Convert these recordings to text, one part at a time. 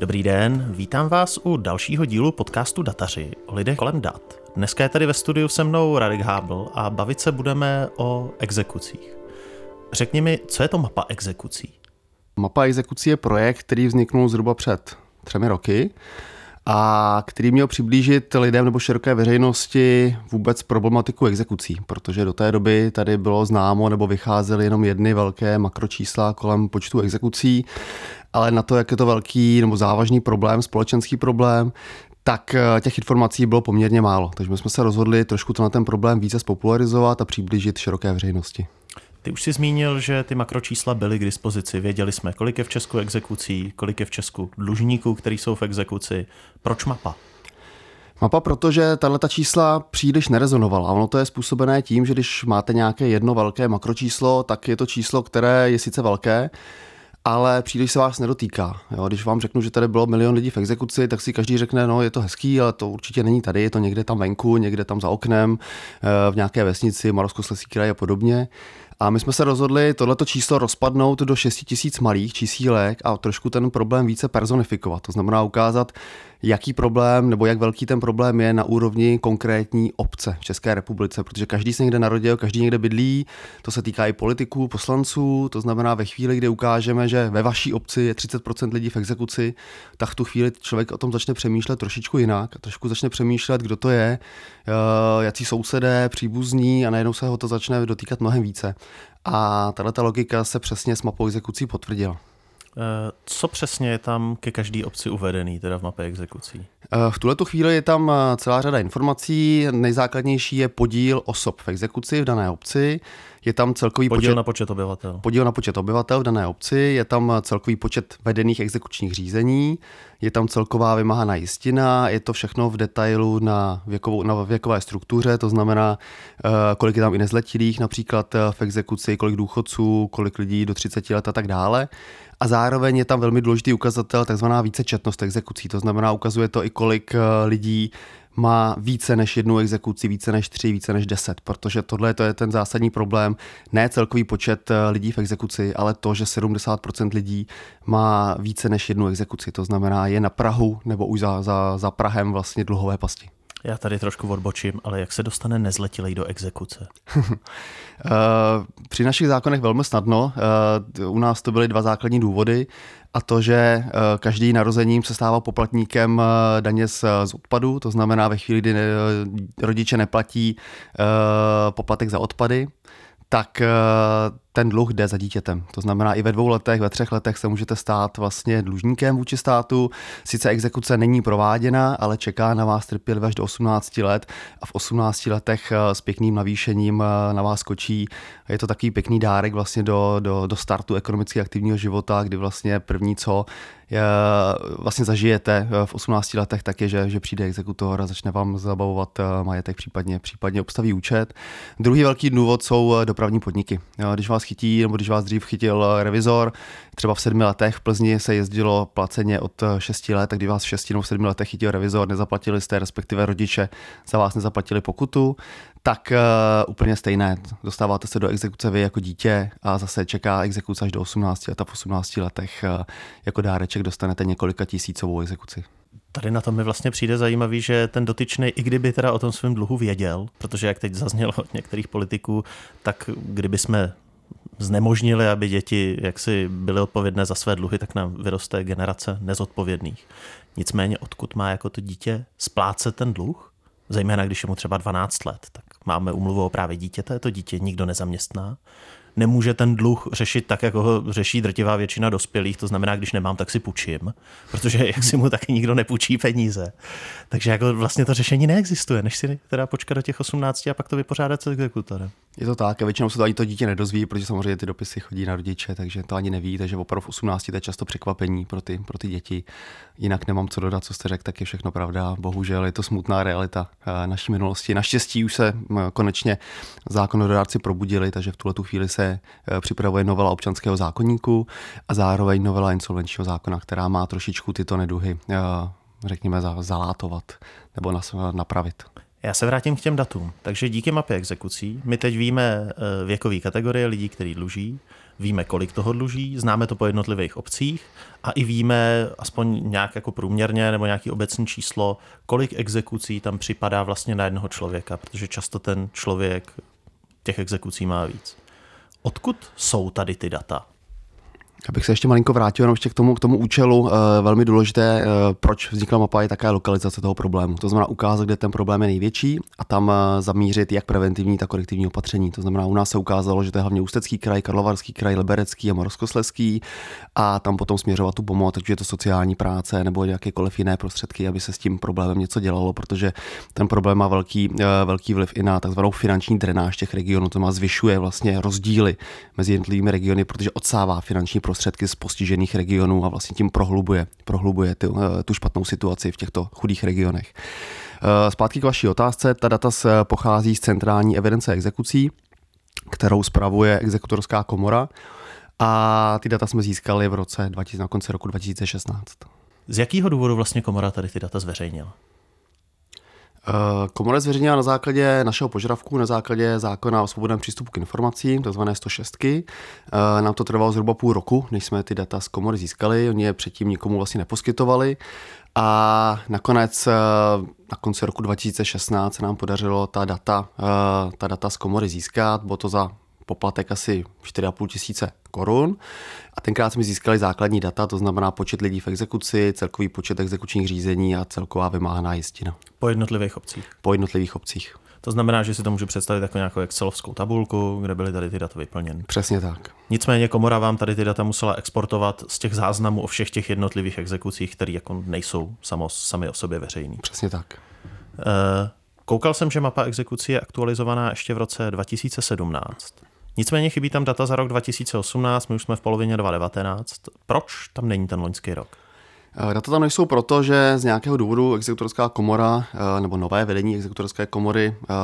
Dobrý den, vítám vás u dalšího dílu podcastu Dataři o lidech kolem dat. Dneska je tady ve studiu se mnou Radek Hábl a bavit se budeme o exekucích. Řekni mi, co je to mapa exekucí? Mapa exekucí je projekt, který vzniknul zhruba před třemi roky a který měl přiblížit lidem nebo široké veřejnosti vůbec problematiku exekucí, protože do té doby tady bylo známo nebo vycházely jenom jedny velké makročísla kolem počtu exekucí, ale na to, jak je to velký nebo závažný problém, společenský problém, tak eh, těch informací bylo poměrně málo. Takže my jsme se rozhodli trošku to na ten problém více spopularizovat a přiblížit široké veřejnosti. Ty už si zmínil, že ty makročísla byly k dispozici. Věděli jsme, kolik je v Česku exekucí, kolik je v Česku dlužníků, kteří jsou v exekuci. Proč mapa? Mapa, protože tahle čísla příliš nerezonovala. Ono to je způsobené tím, že když máte nějaké jedno velké makročíslo, tak je to číslo, které je sice velké, ale příliš se vás nedotýká. Jo? Když vám řeknu, že tady bylo milion lidí v exekuci, tak si každý řekne, no je to hezký, ale to určitě není tady, je to někde tam venku, někde tam za oknem, eh, v nějaké vesnici, Moravskoslezský kraj a podobně. A my jsme se rozhodli tohleto číslo rozpadnout do 6 tisíc malých čísílek a trošku ten problém více personifikovat. To znamená ukázat, jaký problém nebo jak velký ten problém je na úrovni konkrétní obce v České republice, protože každý se někde narodil, každý někde bydlí, to se týká i politiků, poslanců, to znamená ve chvíli, kdy ukážeme, že ve vaší obci je 30% lidí v exekuci, tak v tu chvíli člověk o tom začne přemýšlet trošičku jinak a trošku začne přemýšlet, kdo to je, eh, jaký sousedé, příbuzní a najednou se ho to začne dotýkat mnohem více. A tato logika se přesně s mapou exekucí potvrdila. Eh, co přesně je tam ke každé obci uvedený, teda v mapě exekucí? Eh, v tuhle chvíli je tam eh, celá řada informací. Nejzákladnější je podíl osob v exekuci v dané obci. Je tam celkový podíl počet, na počet obyvatel. Podíl na počet obyvatel v dané obci, je tam celkový počet vedených exekučních řízení, je tam celková vymáhaná jistina, je to všechno v detailu na, věkovou, na věkové struktuře, to znamená, kolik je tam i nezletilých například v exekuci, kolik důchodců, kolik lidí do 30 let a tak dále. A zároveň je tam velmi důležitý ukazatel, takzvaná vícečetnost exekucí. To znamená, ukazuje to i kolik eh, lidí má více než jednu exekuci, více než tři, více než deset, protože tohle to je ten zásadní problém. Ne celkový počet eh, lidí v exekuci, ale to, že 70% lidí má více než jednu exekuci. To znamená, je na Prahu nebo už za, za, za Prahem vlastně dluhové pasti. Já tady trošku odbočím, ale jak se dostane nezletilej do exekuce? Eh, při našich zákonech velmi snadno. Eh, u nás to byly dva základní důvody a to, že eh, každý narozením se stává poplatníkem daně z, z odpadu, to znamená ve chvíli, kdy rodiče neplatí poplatek za odpady, tak ten dluh jde za dítětem. To znamená, i ve dvou letech, ve třech letech se můžete stát vlastně dlužníkem vůči státu. Sice exekuce není prováděna, ale čeká na vás trpělivě až do 18 let a v 18 letech eh, s pěkným navýšením eh, na vás skočí. Je to takový pěkný dárek vlastně do, do, do startu ekonomicky aktivního života, kdy vlastně první, co je, vlastně zažijete eh, v 18 letech, tak je, že, že přijde exekutor a začne vám zabavovat majetek, případně, případně obstaví účet. Druhý velký důvod jsou dopravní podniky. Když vás chytí, nebo když vás dřív chytil eh, revizor, třeba v sedmi letech v Plzni se jezdilo placeně od eh, šesti let, tak když vás v šesti nebo v sedmi letech chytil revizor, nezaplatili jste, respektive rodiče za vás nezaplatili pokutu, tak uh, úplně stejné. Dostáváte se do exekuce vy jako dítě a zase čeká exekuce až do 18 let a v 18 letech uh, jako dáreček dostanete několika tisícovou exekuci. Tady na tom mi vlastně přijde zajímavý, že ten dotyčný, i kdyby teda o tom svém dluhu věděl, protože jak teď zaznělo od některých politiků, tak kdyby jsme znemožnili, aby děti jaksi byly odpovědné za své dluhy, tak nám vyroste generace nezodpovědných. Nicméně, odkud má jako to dítě splácet ten dluh, zejména když je mu třeba 12 let, tak máme umluvu o právě dítěte, to dítě nikdo nezaměstná, nemůže ten dluh řešit tak, jako ho řeší drtivá většina dospělých, to znamená, když nemám, tak si půjčím, protože jak si mu taky nikdo nepůjčí peníze. Takže jako vlastně to řešení neexistuje, než si teda počkat do těch 18 a pak to vypořádat s exekutorem. Je to tak a většinou se to ani to dítě nedozví, protože samozřejmě ty dopisy chodí na rodiče, takže to ani neví, takže opravdu v 18 to je často překvapení pro ty, pro ty děti. Jinak nemám co dodat, co jste řekl, tak je všechno pravda. Bohužel je to smutná realita eh, naší minulosti. Naštěstí už se konečně zákonodárci probudili, takže v tuhle tu chvíli se Eh, připravuje novela občanského zákonníku a zároveň novela insolvenčního zákona, která má trošičku tyto neduhy, eh, řekněme, zalátovat nebo napravit. Já se vrátím k těm datům. Takže díky mapě exekucí my teď víme eh, věkové kategorie lidí, kteří dluží, Víme, kolik toho dluží, známe to po jednotlivých obcích a i víme aspoň nějak jako průměrně nebo nějaký obecný číslo, kolik exekucí tam připadá vlastně na jednoho člověka, protože často ten člověk těch exekucí má víc. Odkud jsou tady ty data? Abych se ještě malinko vrátil jenom ještě k tomu, k tomu účelu, eh, velmi důležité, eh, proč vznikla mapa, je také lokalizace toho problému. To znamená ukázat, kde ten problém je největší a tam eh, zamířit jak preventivní, tak korektivní opatření. To znamená, u nás se ukázalo, že to je hlavně Ústecký kraj, Karlovarský kraj, Liberecký a Moravskoslezský a tam potom směřovat tu pomoc, takže je to sociální práce nebo jakékoliv jiné prostředky, aby se s tím problémem něco dělalo, protože ten problém má velký, velký vliv i na takzvanou finanční drenáž těch regionů. To má zvyšuje vlastně rozdíly mezi jednotlivými regiony, protože odsává finanční prostředky z postižených regionů a vlastně tím prohlubuje, prohlubuje tu, eh, tu špatnou situaci v těchto chudých regionech. Eh, zpátky k vaší otázce. Ta data pochází z centrální evidence exekucí, kterou spravuje exekutorská komora a ty data jsme získali v roce 2000, na konci roku 2016. Z jakého důvodu vlastně komora tady ty data zveřejnila? Eh, komora zveřejnila na základě našeho požadavku, na základě zákona o svobodném přístupu k informacím, takzvané 106. Eh, nám to trvalo zhruba půl roku, než jsme ty data z komory získali. Oni je předtím nikomu vlastně neposkytovali. A nakonec eh, na konci roku 2016 se nám podařilo ta data, ta data z komory získat. Bylo to za poplatek asi 4,5 tisíce korun. A tenkrát jsme získali základní data, to znamená počet lidí v exekuci, celkový počet exekučních řízení a celková vymáhaná jistina. Po jednotlivých obcích? Po jednotlivých obcích. To znamená, že si to můžu představit jako nějakou Excelovskou tabulku, kde byly tady ty data vyplněny. Přesně tak. Nicméně komora vám tady ty data musela exportovat z těch záznamů o všech těch jednotlivých exekucích, které jako nejsou samo, sami o sobě veřejný. Přesně tak. Eh, koukal jsem, že mapa exekucí je aktualizovaná ještě v roce 2017. Nicméně chybí tam data za rok 2018, my už jsme v polovině 2019. Proč tam není ten loňský rok? Eh, data tam nejsou proto, že z nějakého důvodu exekutorská komora eh, nebo nové vedení exekutorské komory eh,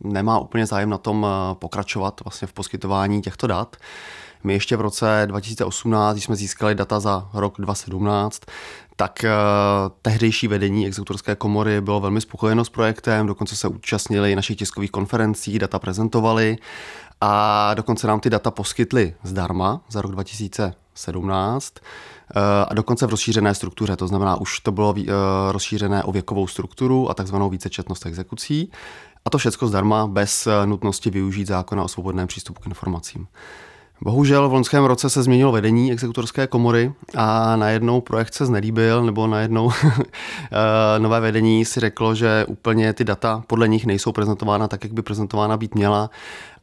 nemá úplně zájem na tom pokračovat vlastně v poskytování těchto dat. My ještě v roce 2018, když jsme získali data za rok 2017, tak tehdejší vedení exekutorské komory bylo velmi spokojeno s projektem, dokonce se účastnili našich tiskových konferencí, data prezentovali a dokonce nám ty data poskytli zdarma za rok 2017 eh, a dokonce v rozšířené struktuře, to znamená, už to bylo eh, rozšířené o věkovou strukturu a takzvanou vícečetnost exekucí. A to všechno zdarma, bez eh, nutnosti využít zákona o svobodném přístupu k informacím. Bohužel v loňském roce se změnilo vedení exekutorské komory a najednou projekt se znelíbil, nebo najednou nové vedení si řeklo, že úplně ty data podle nich nejsou prezentována tak, jak by prezentována být měla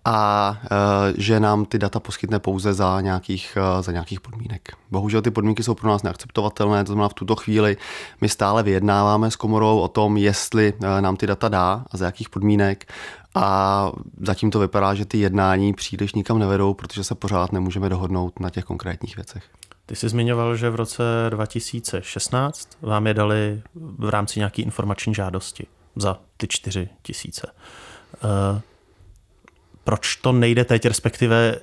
a e, že nám ty data poskytne pouze za nějakých, e, za nějakých podmínek. Bohužel ty podmínky jsou pro nás neakceptovatelné, to znamená v tuto chvíli my stále vyjednáváme s komorou o tom, jestli e, nám ty data dá a za jakých podmínek a zatím to vypadá, že ty jednání příliš nikam nevedou, protože se pořád nemůžeme dohodnout na těch konkrétních věcech. Ty jsi zmiňoval, že v roce 2016 vám je dali v rámci nějaké informační žádosti za ty 4 tisíce proč to nejde teď, respektive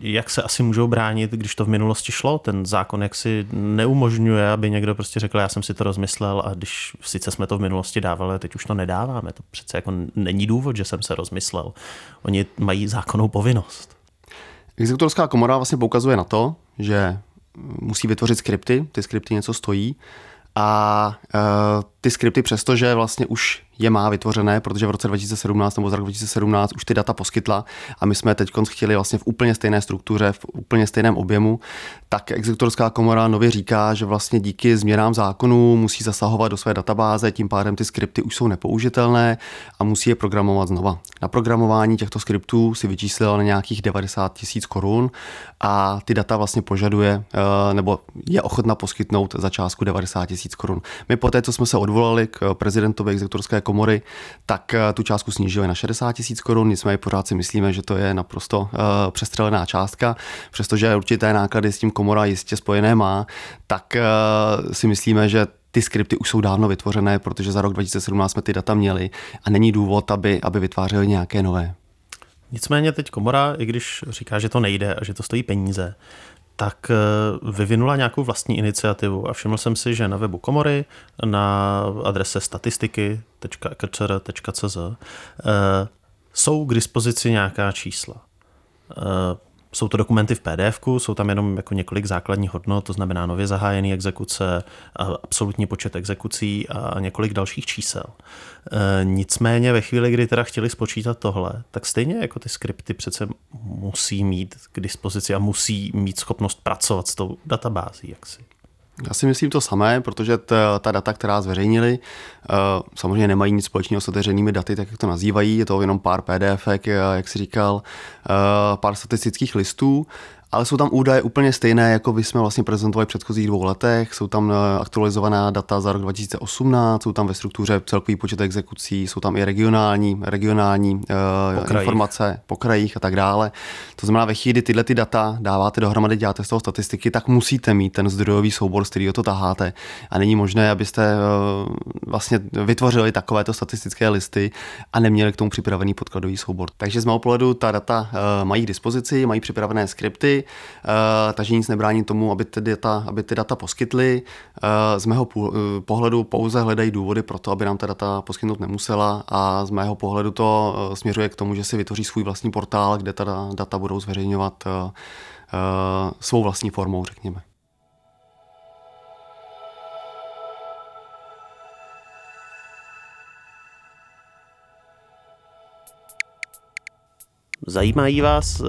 jak se asi můžou bránit, když to v minulosti šlo. Ten zákon jak si neumožňuje, aby někdo prostě řekl, já jsem si to rozmyslel a když sice jsme to v minulosti dávali, teď už to nedáváme. To přece jako není důvod, že jsem se rozmyslel. Oni mají zákonnou povinnost. Exekutorská komora vlastně poukazuje na to, že musí vytvořit skripty, ty skripty něco stojí a uh, ty skripty přestože vlastně už je má vytvořené, protože v roce 2017 nebo z roku 2017 už ty data poskytla a my jsme teď chtěli vlastně v úplně stejné struktuře, v úplně stejném objemu, tak exekutorská komora nově říká, že vlastně díky změnám zákonů musí zasahovat do své databáze, tím pádem ty skripty už jsou nepoužitelné a musí je programovat znova. Na programování těchto skriptů si vyčíslila na nějakých 90 tisíc korun a ty data vlastně požaduje eh, nebo je ochotna poskytnout za částku 90 tisíc korun. My poté, co jsme se odvolali k prezidentovi exekutorské komory, tak eh, tu částku snížili na 60 tisíc korun, nicméně pořád si myslíme, že to je naprosto uh, přestřelená částka, přestože určité náklady s tím komora jistě spojené má, tak uh, si myslíme, že ty skripty už jsou dávno vytvořené, protože za rok 2017 jsme ty data měli a není důvod, aby, aby vytvářeli nějaké nové. Nicméně teď komora, i když říká, že to nejde a že to stojí peníze, tak eh, vyvinula nějakou vlastní iniciativu a všiml jsem si, že na webu komory na adrese statistiky.kcr.cz eh, jsou k dispozici nějaká čísla. Jsou to dokumenty v pdf jsou tam jenom jako několik základních hodnot, to znamená nově zahájený exekuce, absolutní počet exekucí a několik dalších čísel. E, nicméně ve chvíli, kdy teda chtěli spočítat tohle, tak stejně jako ty skripty přece musí mít k dispozici a musí mít schopnost pracovat s tou databází. Jaksi. Já si myslím to samé, protože ta, ta data, která zveřejnili, uh, samozřejmě nemají nic společného s otevřenými daty, tak jak to nazývají, je to jenom pár PDF, jak si říkal, uh, pár statistických listů ale jsou tam údaje úplně stejné, jako vy jsme vlastně prezentovali v předchozích dvou letech. Jsou tam eh, aktualizovaná data za rok 2018, jsou tam ve struktuře celkový počet exekucí, jsou tam i regionální, regionální uh, informace po krajích a tak dále. To znamená, ve chvíli, tyhle ty data dáváte dohromady, děláte z toho statistiky, tak musíte mít ten zdrojový soubor, z kterého to taháte. A není možné, abyste uh, vlastně vytvořili takovéto statistické listy a neměli k tomu připravený podkladový soubor. Takže z mého pohledu ta data mají k dispozici, mají připravené skripty, Eh, takže nic nebrání tomu, aby ty data, aby ty data poskytly. Eh, z mého eh, pohledu pouze hledají důvody pro to, aby nám ta data poskytnout nemusela a z mého pohledu to směřuje k tomu, že si vytvoří svůj vlastní portál, kde ta data budou zveřejňovat svou vlastní formou, řekněme. Zajímají vás e,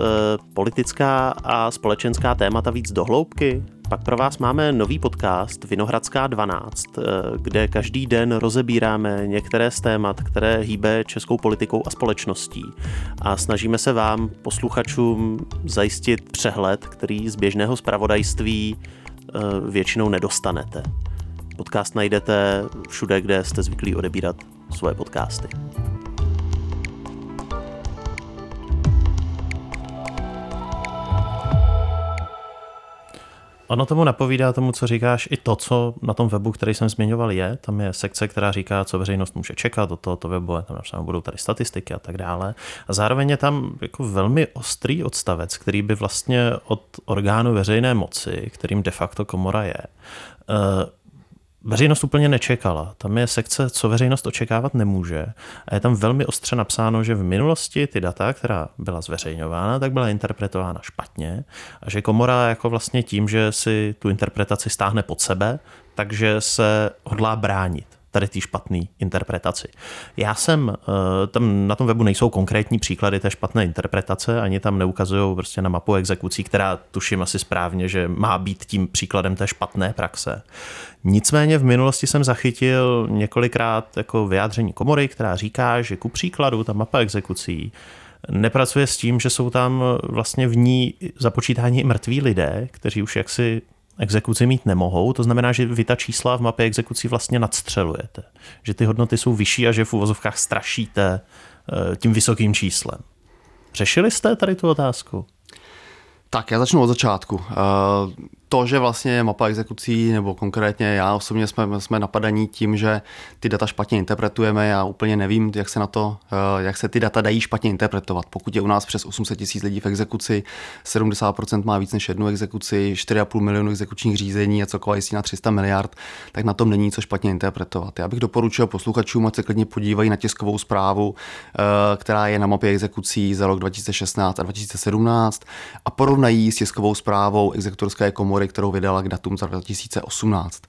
politická a společenská témata víc dohloubky? Pak pro vás máme nový podcast Vinohradská 12, e, eh, kde každý den rozebíráme některé z témat, které hýbe českou politikou a společností. A snažíme se vám, posluchačům, zajistit přehled, který z běžného zpravodajství e, většinou nedostanete. Podcast najdete všude, kde jste zvyklí odebírat svoje podcasty. Ono tomu napovídá tomu, co říkáš, i to, co na tom webu, který jsem zmiňoval, je. Tam je sekce, která říká, co veřejnost může čekat od tohoto webu, tam například budou tady statistiky a tak dále. A zároveň je tam jako velmi ostrý odstavec, který by vlastně od orgánu veřejné moci, kterým de facto komora je, eh, veřejnost úplně nečekala. Tam je sekce, co veřejnost očekávat nemůže. A je tam velmi ostře napsáno, že v minulosti ty data, která byla zveřejňována, tak byla interpretována špatně a že komora jako vlastně tím, že si tu interpretaci stáhne pod sebe, takže se hodlá bránit tady té špatné interpretaci. Já jsem, eh, tam na tom webu nejsou konkrétní příklady té špatné interpretace, ani tam neukazují prostě na mapu exekucí, která tuším asi správně, že má být tím příkladem té špatné praxe. Nicméně v minulosti jsem zachytil několikrát jako vyjádření komory, která říká, že ku příkladu ta mapa exekucí nepracuje s tím, že jsou tam vlastně v ní započítání i mrtví lidé, kteří už jaksi exekuci mít nemohou. To znamená, že vy ta čísla v mapě exekucí vlastně nadstřelujete. Že ty hodnoty jsou vyšší a že v uvozovkách strašíte eh, tím vysokým číslem. Řešili jste tady tu otázku? Tak, já začnu od začátku. To, že vlastně mapa exekucí, nebo konkrétně já osobně jsme, jsme napadaní tím, že ty data špatně interpretujeme, já úplně nevím, jak se na to, eh, jak se ty data dají špatně interpretovat. Pokud je u nás přes 800 tisíc lidí v exekuci, 70% má víc než jednu exekuci, 4,5 milionu exekučních řízení a celková jistí na 300 miliard, tak na tom není co špatně interpretovat. Já bych doporučil posluchačům, ať se klidně podívají na tiskovou zprávu, eh, která je na mapě exekucí za rok 2016 a 2017 a porovnají s tiskovou zprávou exekutorské komory zprávy, kterou vydala k datům za 2018.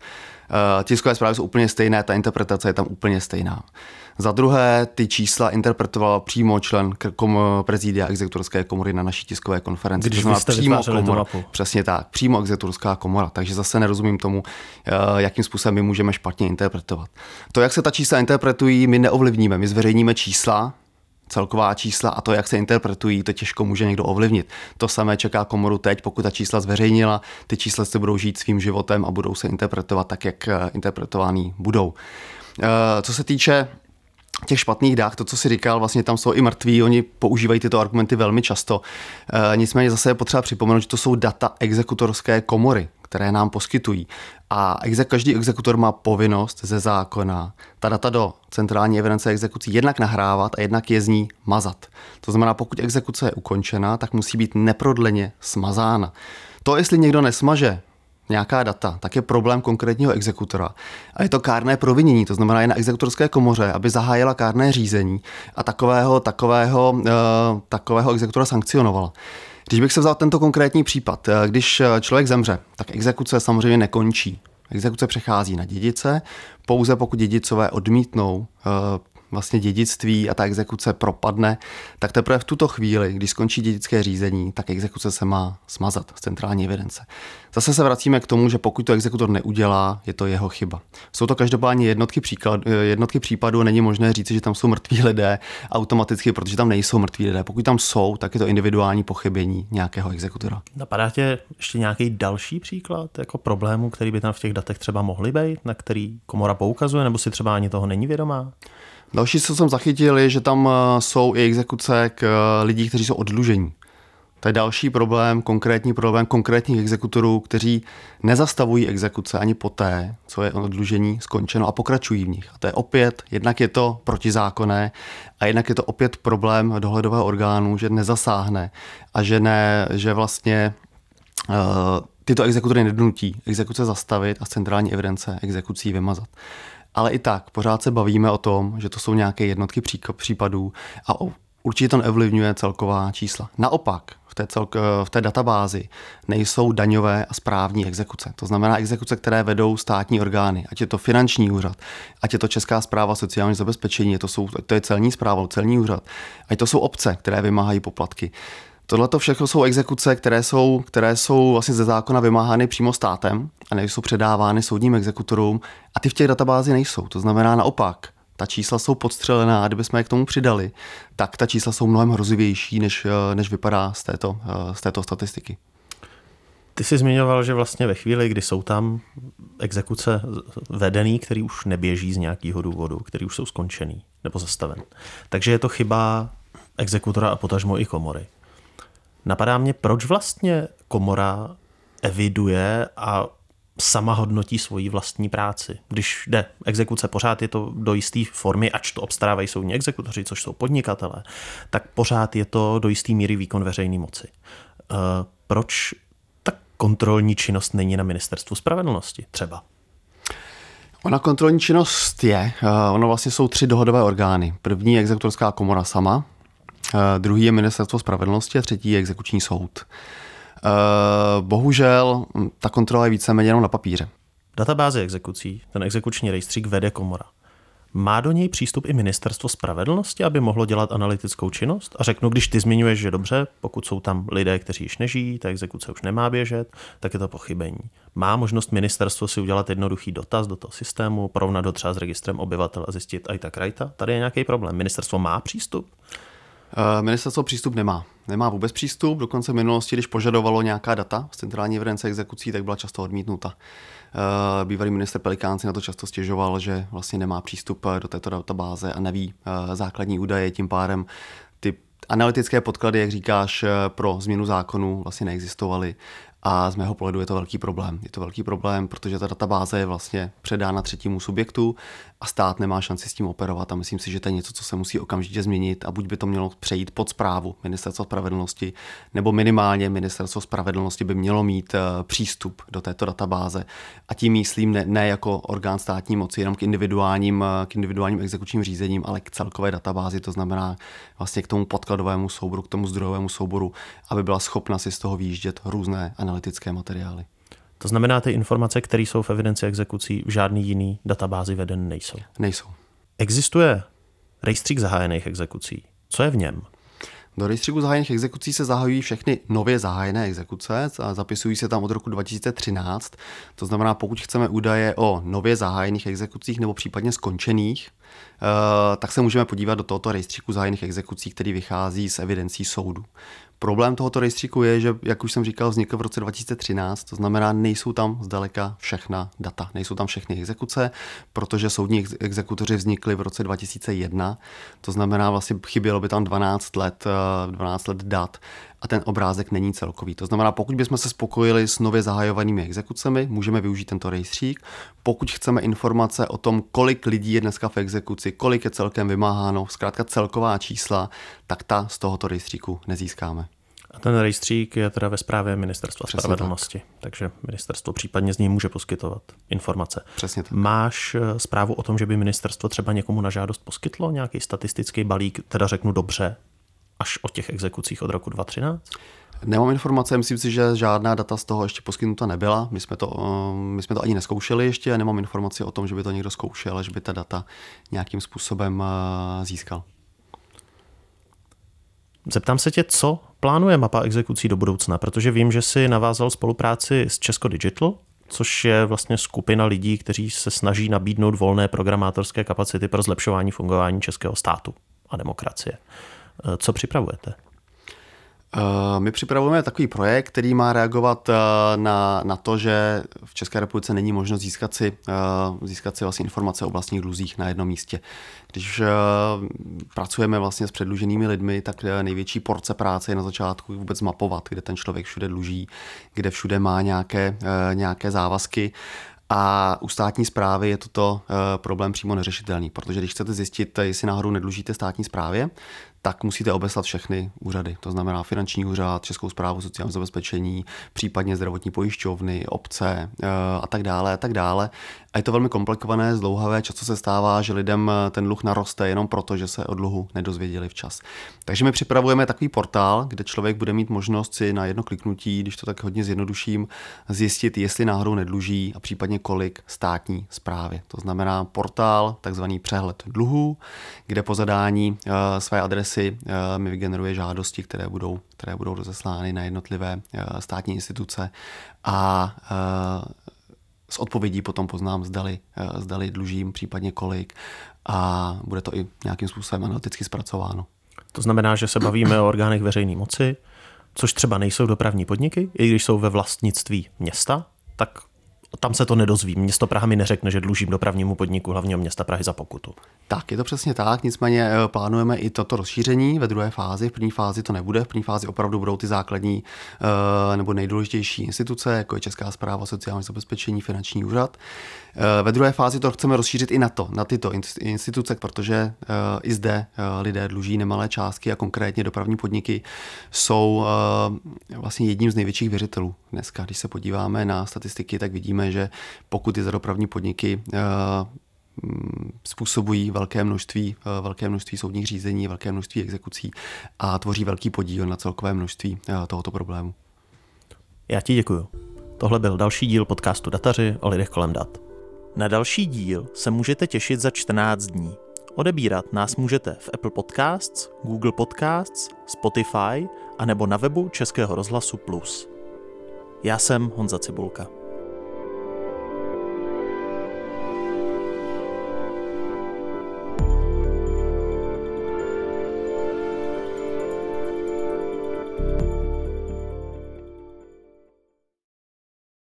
Eh, tiskové zprávy jsou úplně stejné, ta interpretace je tam úplně stejná. Za druhé, ty čísla interpretoval přímo člen kom, prezidia exekutorské komory na naší tiskové konferenci. Když jste přímo komora, Přesně tak, přímo exekutorská komora. Takže zase nerozumím tomu, eh, jakým způsobem my můžeme špatně interpretovat. To, jak se ta čísla interpretují, my neovlivníme. My zveřejníme čísla, celková čísla a to, jak se interpretují, to těžko může někdo ovlivnit. To samé čeká komoru teď, pokud ta čísla zveřejnila, ty čísla se budou žít svým životem a budou se interpretovat tak, jak eh, interpretovaný budou. Eh, co se týče těch špatných dách, to, co si říkal, vlastně tam jsou i mrtví, oni používají tyto argumenty velmi často. E, nicméně zase je potřeba připomenout, že to jsou data exekutorské komory, které nám poskytují. A exek, každý exekutor má povinnost ze zákona ta data do centrální evidence exekucí jednak nahrávat a jednak je z ní mazat. To znamená, pokud exekuce je ukončena, tak musí být neprodleně smazána. To, jestli někdo nesmaže nějaká data, tak je problém konkrétního exekutora. A je to kárné provinění, to znamená je na exekutorské komoře, aby zahájila kárné řízení a takového, takového, uh, takového exekutora sankcionovala. Když bych se vzal tento konkrétní případ, eh, když eh, člověk zemře, tak exekuce samozřejmě nekončí. Exekuce přechází na dědice, pouze pokud dědicové odmítnou vlastně dědictví a ta exekuce propadne, tak teprve v tuto chvíli, když skončí dědické řízení, tak exekuce se má smazat z centrální evidence. Zase se vracíme k tomu, že pokud to exekutor neudělá, je to jeho chyba. Jsou to každopádně jednotky, příklad, jednotky případů, není možné říct, že tam jsou mrtví lidé automaticky, protože tam nejsou mrtví lidé. Pokud tam jsou, tak je to individuální pochybení nějakého exekutora. Napadá tě ještě nějaký další příklad jako problému, který by tam v těch datech třeba mohly být, na který komora poukazuje, nebo si třeba ani toho není vědomá? Další, co jsem zachytil, je, že tam eh, jsou i exekuce k eh, lidí, kteří jsou odlužení. To je další problém, konkrétní problém konkrétních exekutorů, kteří nezastavují exekuce ani poté, co je odlužení skončeno a pokračují v nich. A to je opět, jednak je to protizákonné a jednak je to opět problém dohledového orgánu, že nezasáhne a že, ne, že vlastně uh, tyto exekutory nedonutí exekuce zastavit a z centrální evidence exekucí vymazat ale i tak pořád se bavíme o tom, že to jsou nějaké jednotky případů a určitě to neovlivňuje celková čísla. Naopak, v té, celk, v té databázi nejsou daňové a správní exekuce. To znamená exekuce, které vedou státní orgány, ať je to finanční úřad, ať je to Česká zpráva sociální zabezpečení, to, jsou, to je celní zpráva, celní úřad, ať to jsou obce, které vymáhají poplatky. Tohle to všechno jsou exekuce, které jsou, které jsou vlastně ze zákona vymáhány přímo státem a nejsou předávány soudním exekutorům a ty v těch databázi nejsou. To znamená naopak, ta čísla jsou podstřelená a kdybychom je k tomu přidali, tak ta čísla jsou mnohem hrozivější, než, než vypadá z této, z této statistiky. Ty jsi zmiňoval, že vlastně ve chvíli, kdy jsou tam exekuce vedený, který už neběží z nějakého důvodu, který už jsou skončený nebo zastaven. Takže je to chyba exekutora a potažmo i komory. Napadá mě, proč vlastně komora eviduje a sama hodnotí svoji vlastní práci. Když jde exekuce, pořád je to do jisté formy, ač to obstarávají soudní exekutoři, což jsou podnikatelé, tak pořád je to do jisté míry výkon veřejné moci. Eh, proč ta kontrolní činnost není na ministerstvu spravedlnosti třeba? Ona kontrolní činnost je, eh, ono vlastně jsou tři dohodové orgány. První je exekutorská komora sama, druhý je ministerstvo spravedlnosti a třetí je exekuční soud. Eh, bohužel hm, ta kontrola je víceméně jenom na papíře. Databáze exekucí, ten exekuční rejstřík vede komora. Má do něj přístup i ministerstvo spravedlnosti, aby mohlo dělat analytickou činnost? A řeknu, když ty zmiňuješ, že dobře, pokud jsou tam lidé, kteří již nežijí, ta exekuce už nemá běžet, tak je to pochybení. Má možnost ministerstvo si udělat jednoduchý dotaz do toho systému, porovnat ho třeba s registrem obyvatel a zjistit, a i tak rajta? Tady je nějaký problém. Ministerstvo má přístup? Eh, ministerstvo přístup nemá. Nemá vůbec přístup, dokonce v minulosti, když požadovalo nějaká data z centrální evidence exekucí, tak byla často odmítnuta. Eh, bývalý minister Pelikán si na to často stěžoval, že vlastně nemá přístup eh, do této databáze a neví základní údaje, tím pádem ty analytické podklady, jak říkáš, pro změnu zákonu vlastně neexistovaly a z mého pohledu je to velký problém. Je to velký problém, protože ta databáze je vlastně předána třetímu subjektu a stát nemá šanci s tím operovat a myslím si, že to je něco, co se musí okamžitě změnit a buď by to mělo přejít pod zprávu Ministerstva spravedlnosti, nebo minimálně Ministerstvo spravedlnosti by mělo mít eh, přístup do této databáze a tím myslím ne, ne jako orgán státní moci, jenom k individuálním, eh, k individuálním exekučním řízením, ale k celkové databázi, to znamená vlastně k tomu podkladovému souboru, k tomu zdrojovému souboru, aby byla schopna si z toho výjíždět různé analytické materiály. To znamená, ty informace, které jsou v evidenci exekucí, v žádný jiný databázi veden nejsou. Nejsou. Existuje rejstřík zahájených exekucí. Co je v něm? Do rejstříku zahájených exekucí se zahajují všechny nově zahájené exekuce a zapisují se tam od roku 2013. To znamená, pokud chceme údaje o nově zahájených exekucích nebo případně skončených, eh, tak se můžeme podívat do tohoto rejstříku zahájených exekucí, který vychází z evidencí soudu. Problém tohoto rejstříku je, že, jak už jsem říkal, vznikl v roce 2013, to znamená, nejsou tam zdaleka všechna data, nejsou tam všechny exekuce, protože soudní exekutoři vznikli v roce 2001, to znamená, vlastně chybělo by tam 12 let, 12 eh, let dat a ten obrázek není celkový. To znamená, pokud bychom se spokojili s nově zahajovanými exekucemi, můžeme využít tento rejstřík. Pokud chceme informace o tom, kolik lidí je dneska v exekuci, kolik je celkem vymáháno, zkrátka celková čísla, tak ta z tohoto rejstříku nezískáme. A ten rejstřík je teda ve správě Ministerstva Přesně spravedlnosti, tak. takže ministerstvo případně z něj může poskytovat informace. Přesně tak. Máš eh, zprávu o tom, že by ministerstvo třeba někomu na žádost poskytlo nějaký statistický balík, teda řeknu dobře, až o těch exekucích od roku 2013? Nemám informace, myslím si, že žádná data z toho ještě poskytnuta nebyla. My jsme to, my jsme to ani neskoušeli ještě a nemám informaci o tom, že by to někdo zkoušel, že by ta data nějakým způsobem získal. Zeptám se tě, co plánuje mapa exekucí do budoucna, protože vím, že si navázal spolupráci s Česko Digital, což je vlastně skupina lidí, kteří se snaží nabídnout volné programátorské kapacity pro zlepšování fungování českého státu a demokracie. Co připravujete? Eh, my připravujeme takový projekt, který má reagovat eh, na, na to, že v České republice není možnost získat si, eh, získat si vlastně informace o vlastních dluzích na jednom místě. Když pracujeme vlastně s předluženými lidmi, tak největší porce práce je na začátku vůbec mapovat, kde ten člověk všude dluží, kde všude má nějaké, nějaké závazky. A u státní zprávy je toto problém přímo neřešitelný, protože když chcete zjistit, jestli náhodou nedlužíte státní správě, tak musíte obeslat všechny úřady. To znamená finanční úřad, Českou zprávu sociálního zabezpečení, případně zdravotní pojišťovny, obce eh, a tak dále a tak dále. A je to velmi komplikované, zdlouhavé, často se stává, že lidem eh, ten dluh naroste jenom proto, že se o dluhu nedozvěděli včas. Takže my připravujeme takový portál, kde člověk bude mít možnost si na jedno kliknutí, když to tak hodně zjednoduším, zjistit, jestli náhodou nedluží a případně kolik státní zprávy. To znamená portál, takzvaný přehled dluhů, kde po zadání eh, své adresy eh, mi vygeneruje žádosti, které budou, které budou rozeslány na jednotlivé státní instituce a s odpovědí potom poznám, zdali, eh, zdali dlužím, případně kolik a bude to i nějakým způsobem analyticky zpracováno. To znamená, že se bavíme o orgánech veřejné moci, což třeba nejsou dopravní podniky, i když jsou ve vlastnictví města, tak tam se to nedozvím. Město Praha mi neřekne, že dlužím dopravnímu podniku hlavního města Prahy za pokutu. Tak, je to přesně tak, nicméně eh, plánujeme i toto rozšíření ve druhé fázi. V první fázi to nebude, v první fázi opravdu budou ty základní eh, nebo nejdůležitější instituce, jako je Česká zpráva sociální zabezpečení, finanční úřad. Eh, ve druhé fázi to chceme rozšířit i na to, na tyto instituce, protože i zde lidé dluží nemalé částky a konkrétně dopravní podniky jsou vlastně jedním z největších věřitelů dneska. Když se podíváme na statistiky, tak vidíme, že pokud je za dopravní podniky Mm, způsobují velké množství, eh, velké množství soudních řízení, velké množství exekucí a tvoří velký podíl na celkové množství eh, tohoto problému. Já ti děkuju. Tohle byl další díl podcastu Dataři o lidech kolem dat. Na další díl se můžete těšit za 14 dní. Odebírat nás můžete v Apple Podcasts, Google Podcasts, Spotify a nebo na webu Českého rozhlasu Plus. Já jsem Honza Cibulka.